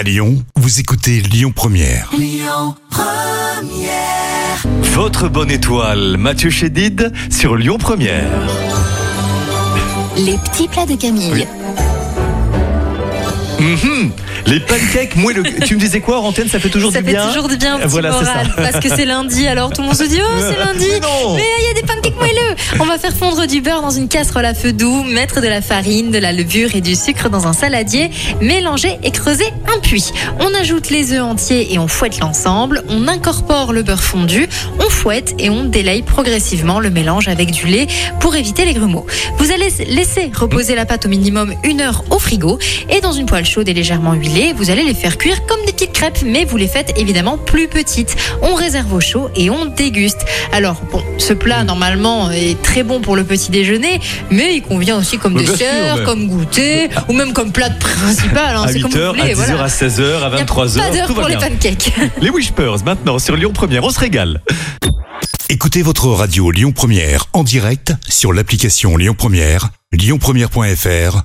À Lyon, vous écoutez Lyon Première. Votre bonne étoile, Mathieu Chédid sur Lyon Première. Les petits plats de Camille. Mhm. Les pancakes moelleux. tu me disais quoi, Antenne Ça fait toujours Ça du fait bien. toujours du bien, Voilà, c'est moral, ça. parce que c'est lundi, alors tout le monde se dit oh c'est lundi, Mais non. mais il y a des pancakes. On va faire fondre du beurre dans une casserole à feu doux, mettre de la farine, de la levure et du sucre dans un saladier, mélanger et creuser un puits. On ajoute les œufs entiers et on fouette l'ensemble. On incorpore le beurre fondu, on fouette et on délaye progressivement le mélange avec du lait pour éviter les grumeaux. Vous allez laisser reposer la pâte au minimum une heure au frigo et dans une poêle chaude et légèrement huilée, vous allez les faire cuire comme des petites crêpes, mais vous les faites évidemment plus petites. On réserve au chaud et on déguste. Alors bon, ce plat normalement est très bon pour le petit déjeuner, mais il convient aussi comme Mais dessert, sûr, mais- comme goûter ou même comme plat principal. hein, à c'est comme vous 8h, voulez, à 10h, voilà. à 16h, à Il y a 23h. Pas d'heure pour les bien. pancakes. Les Wishpers maintenant sur Lyon Première. On se régale. Écoutez votre radio Lyon Première en direct sur l'application Lyon Première, lyonpremière.fr